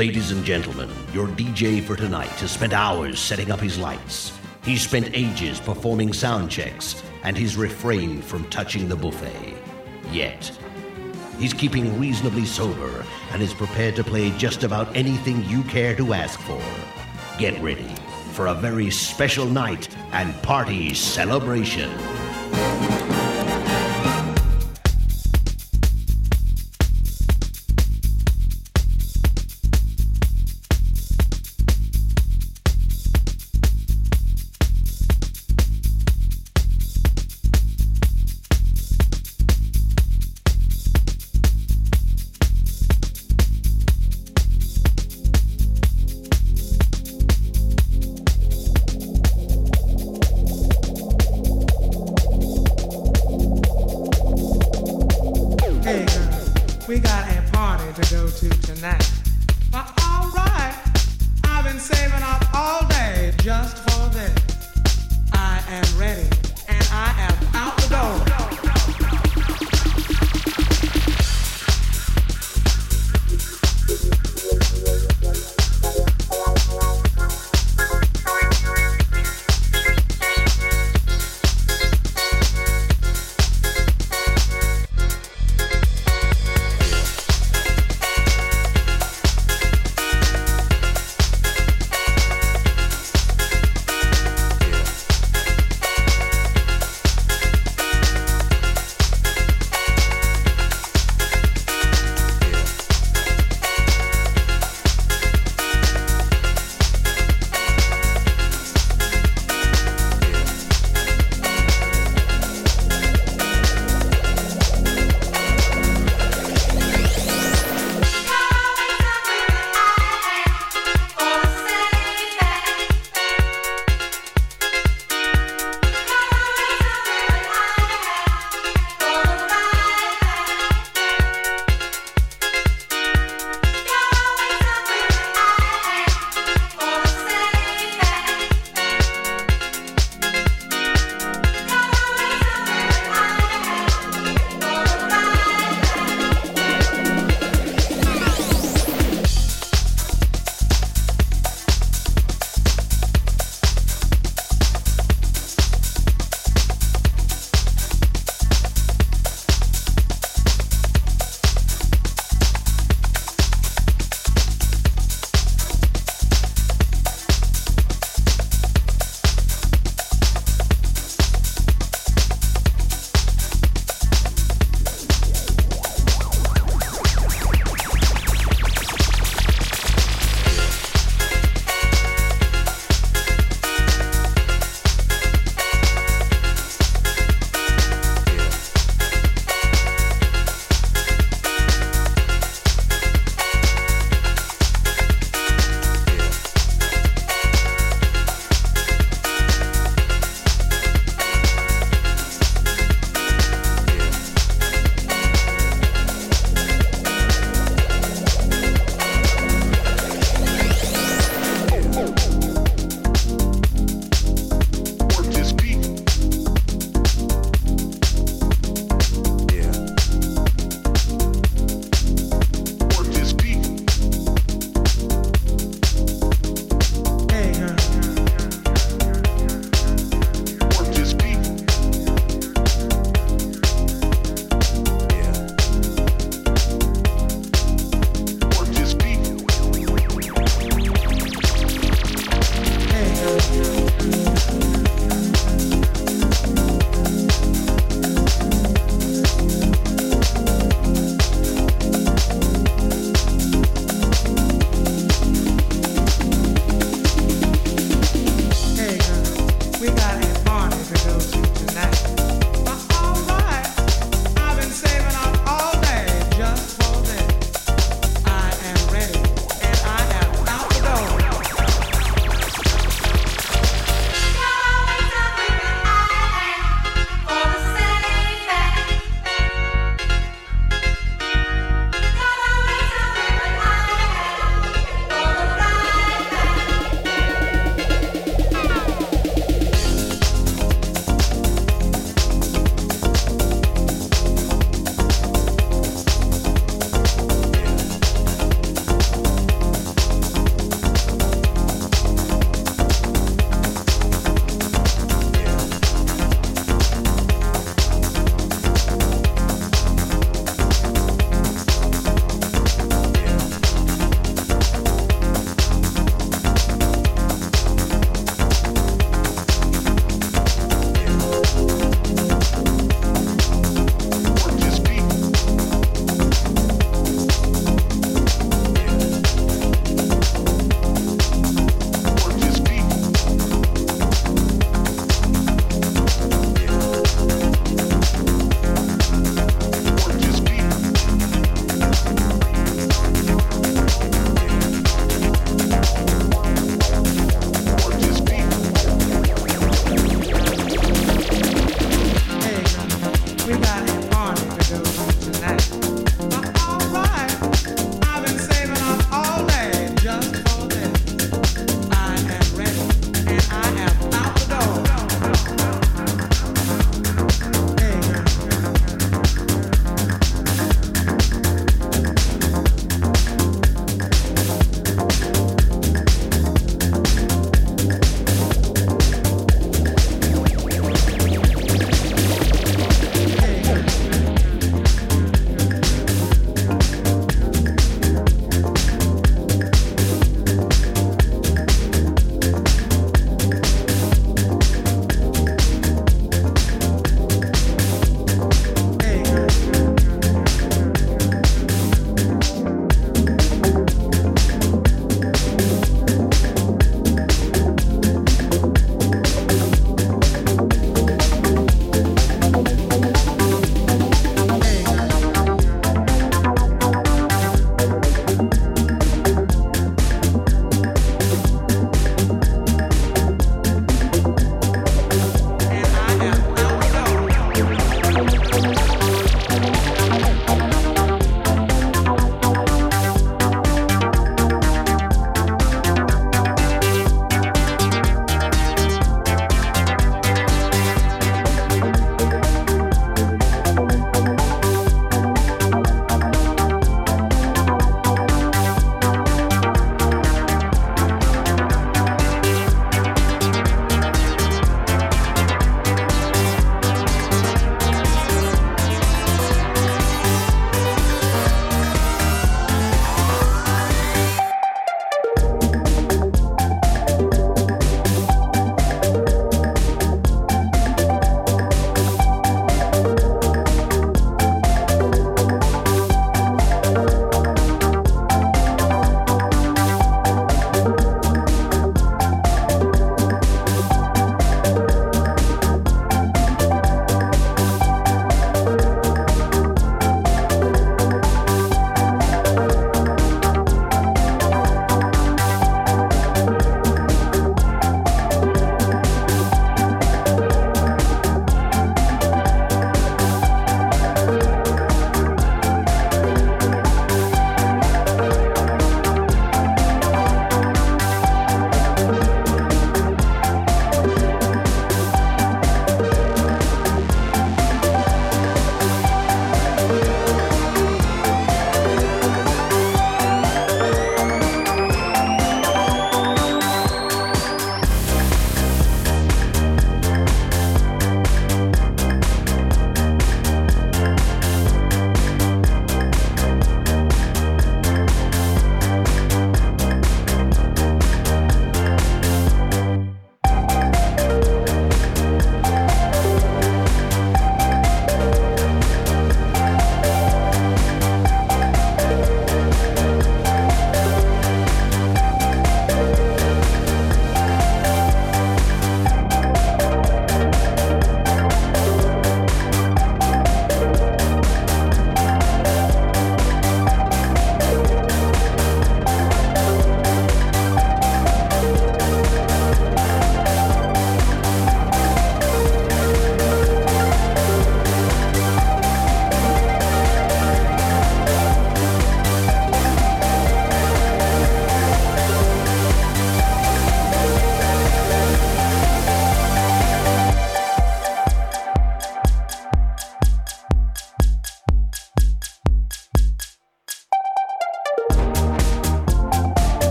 Ladies and gentlemen, your DJ for tonight has spent hours setting up his lights. He's spent ages performing sound checks, and he's refrained from touching the buffet. Yet. He's keeping reasonably sober and is prepared to play just about anything you care to ask for. Get ready for a very special night and party celebration.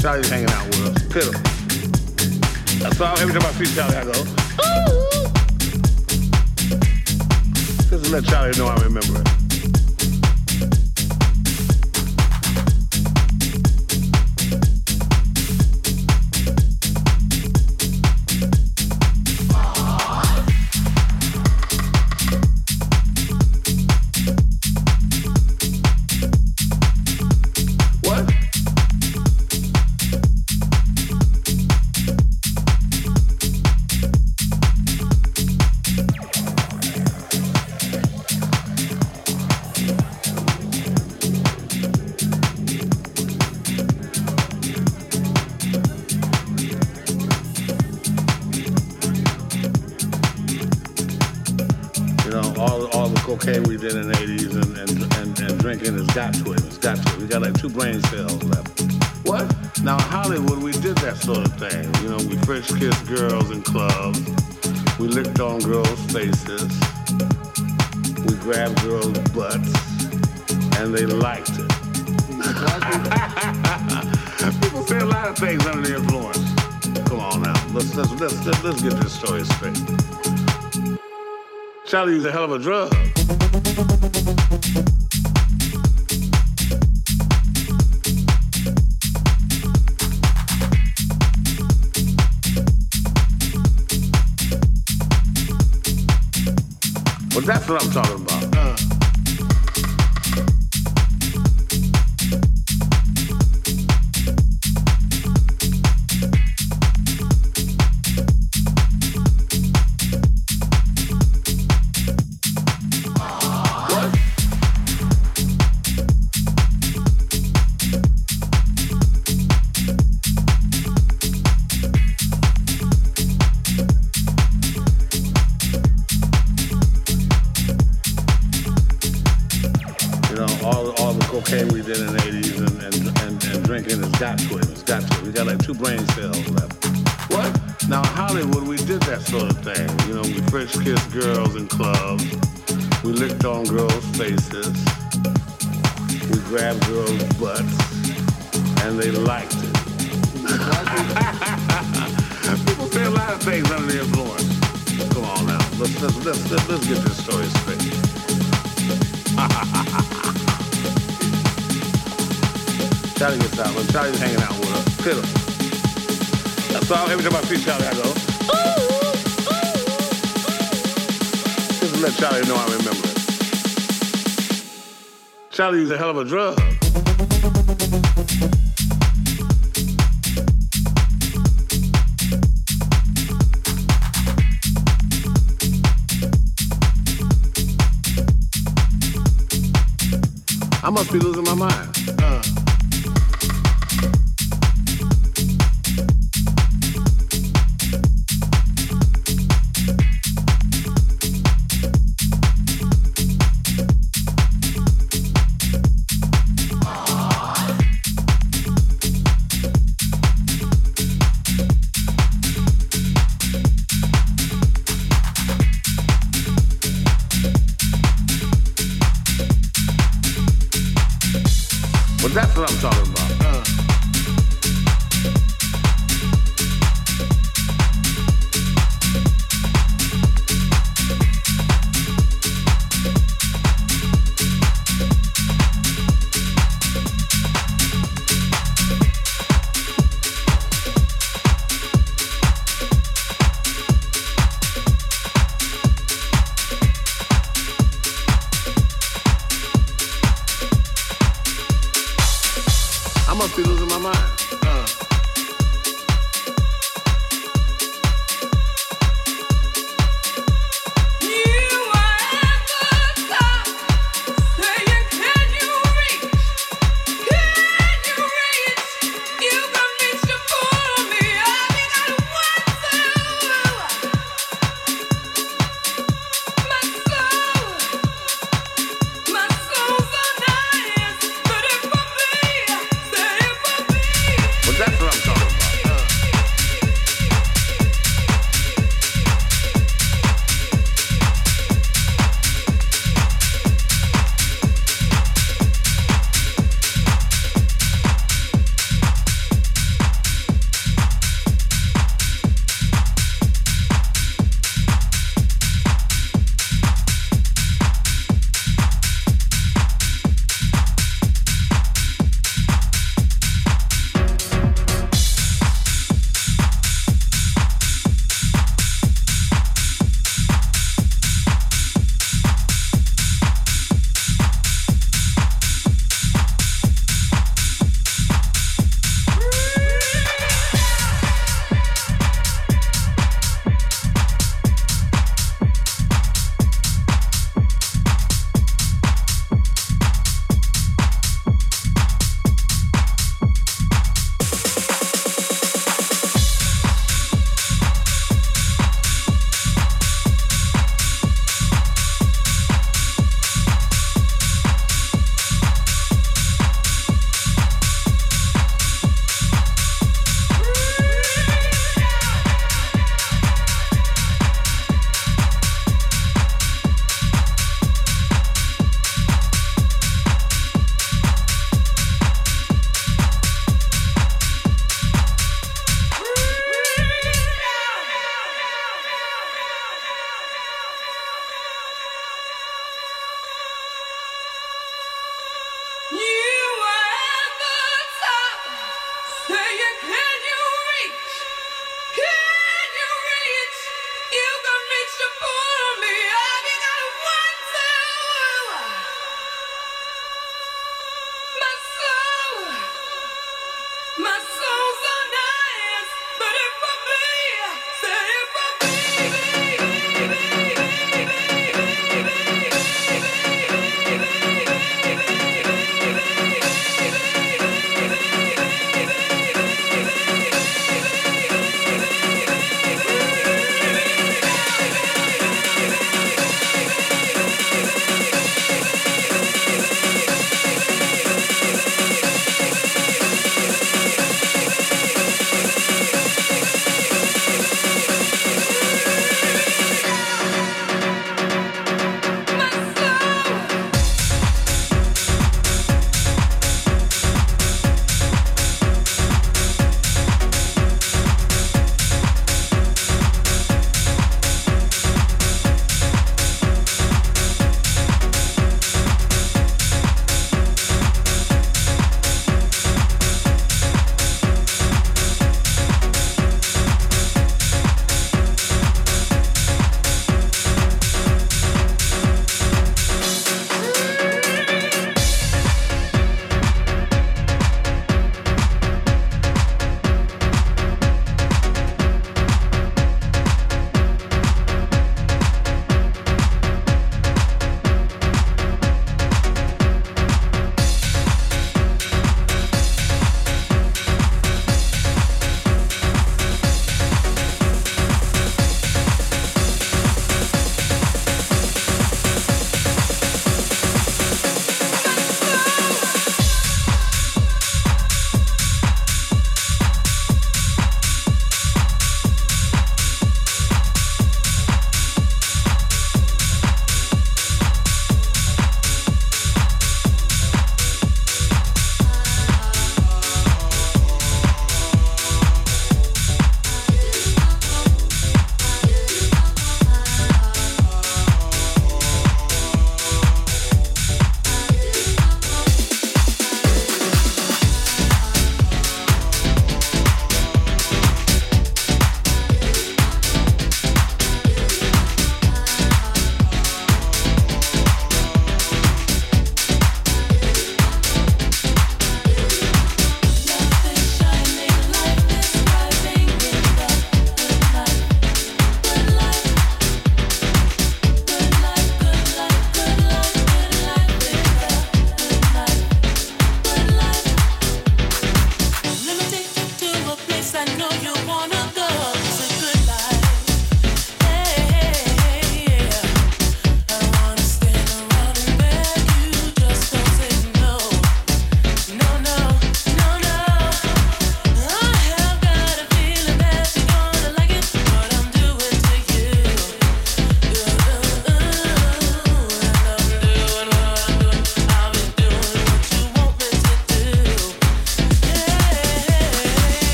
Charlie's hanging out with us. That's all. Every time I see Charlie, I go, ooh. Just to let Charlie know I remember it. Personality was a hell of a drug. Charlie was hanging out with her. Fiddle. So every time I see Charlie, I go, ooh, ooh, ooh. Just to let Charlie know I remember it. Charlie used a hell of a drug. I must be losing my mind. feelings in my mind.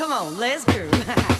Come on, let's groove.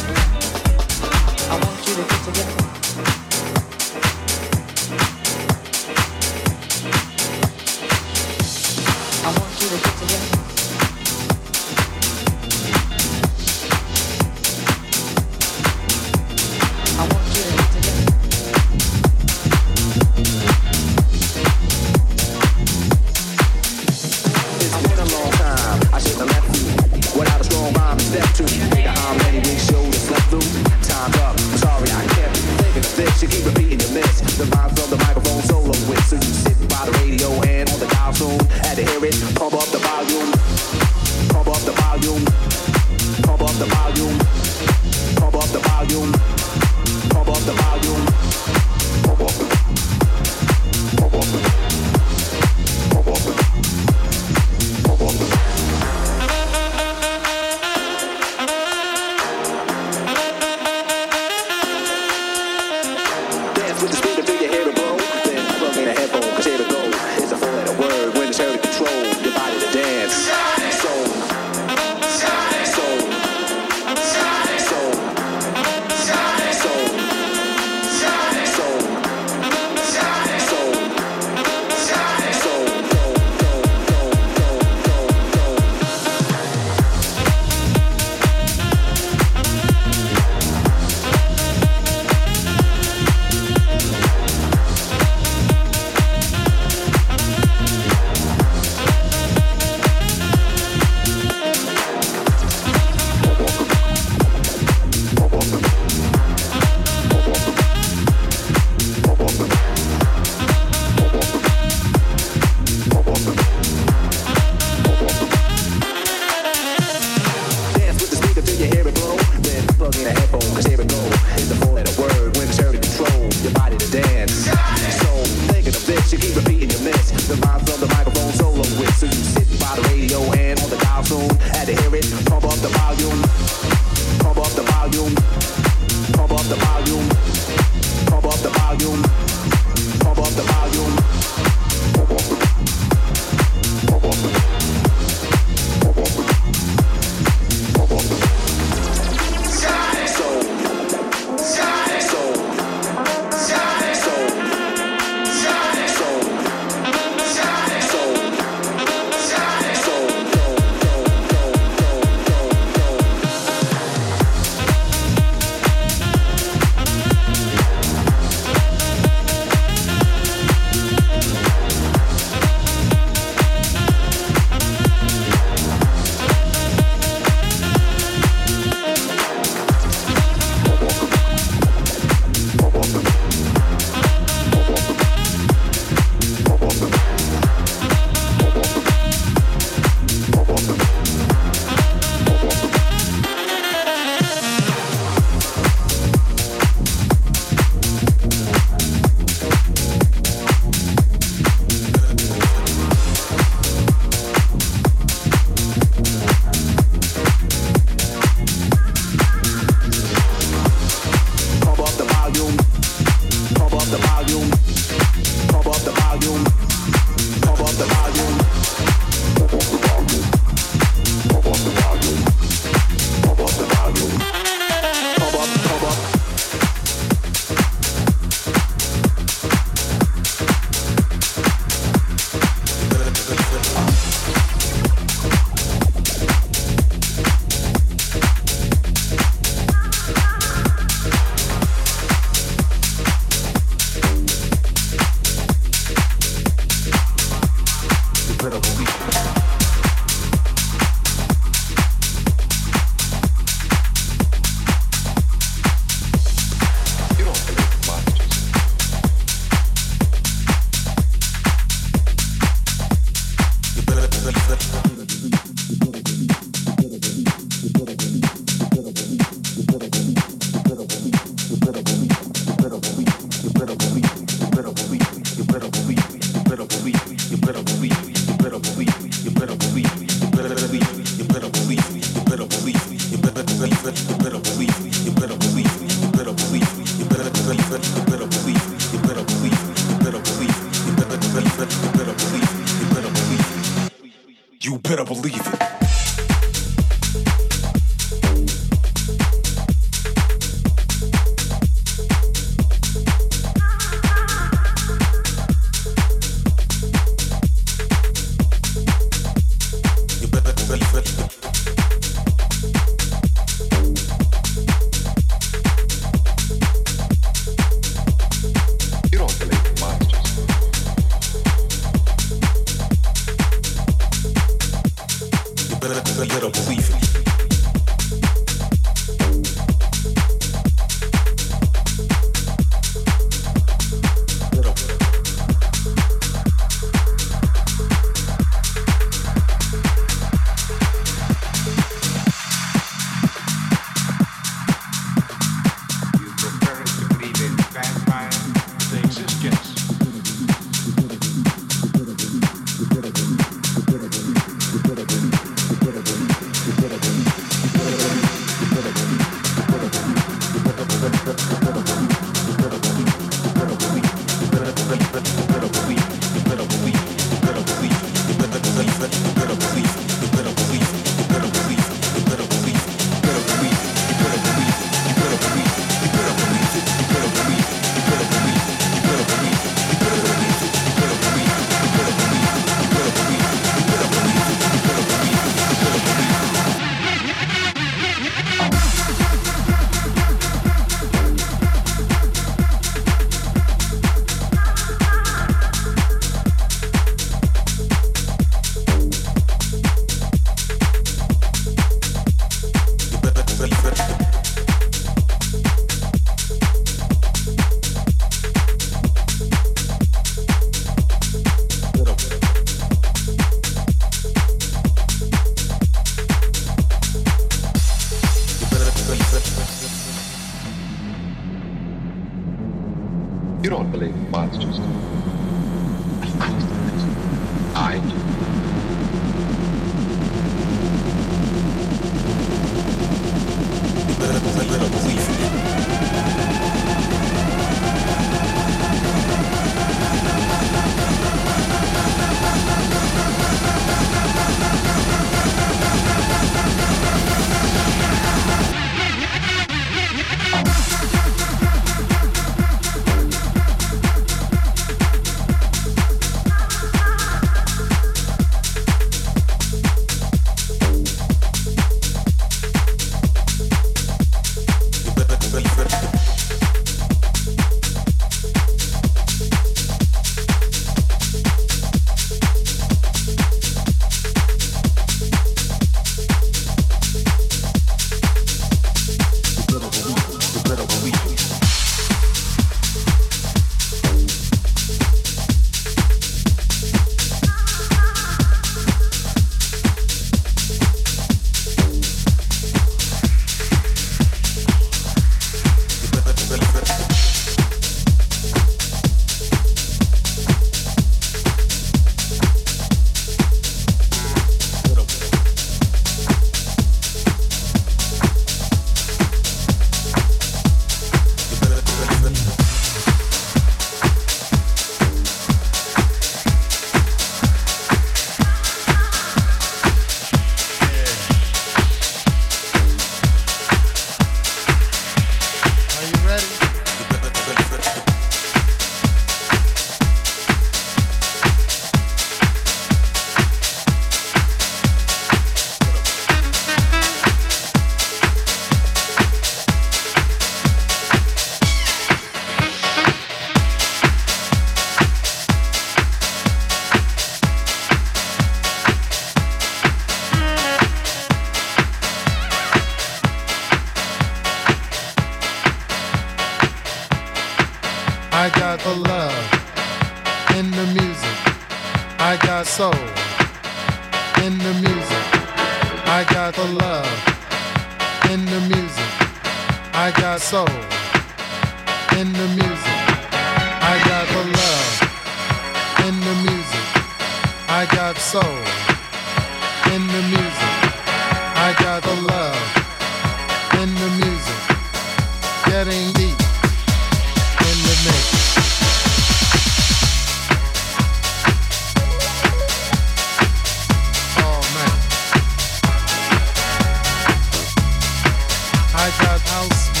house.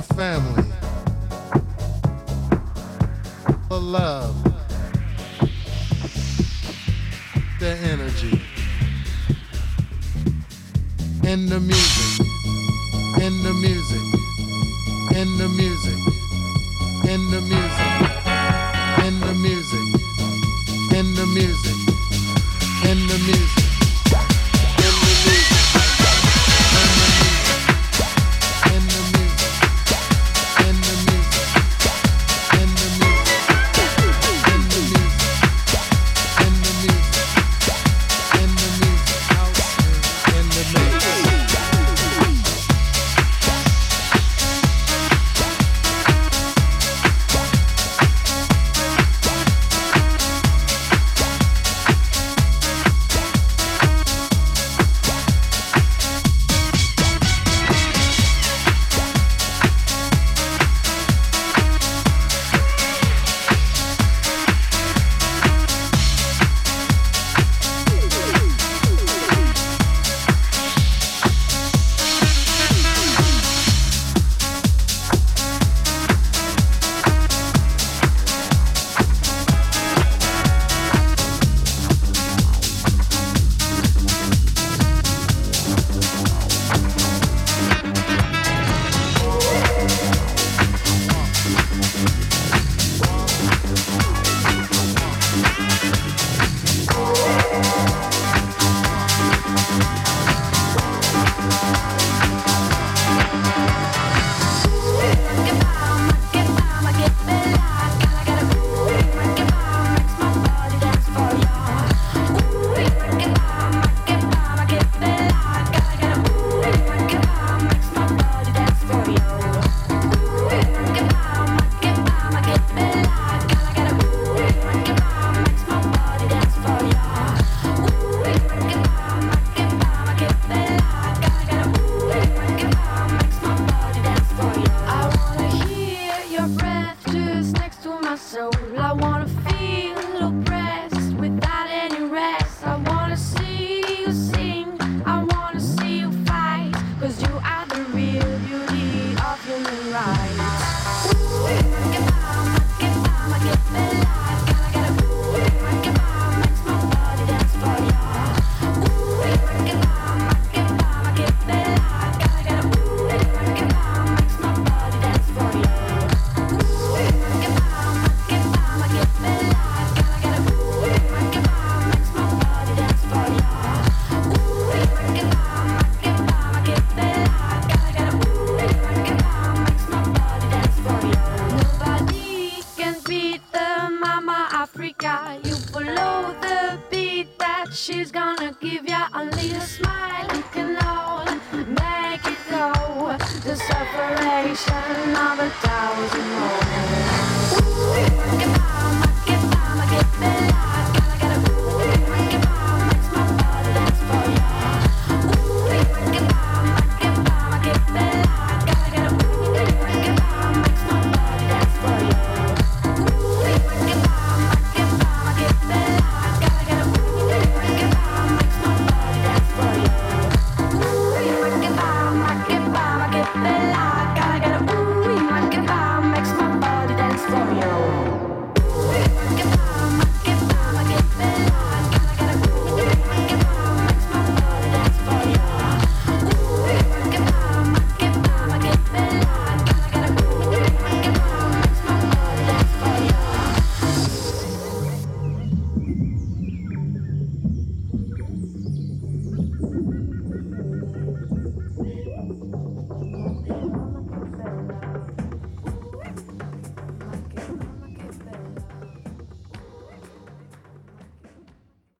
my family. The love, the energy, and the music.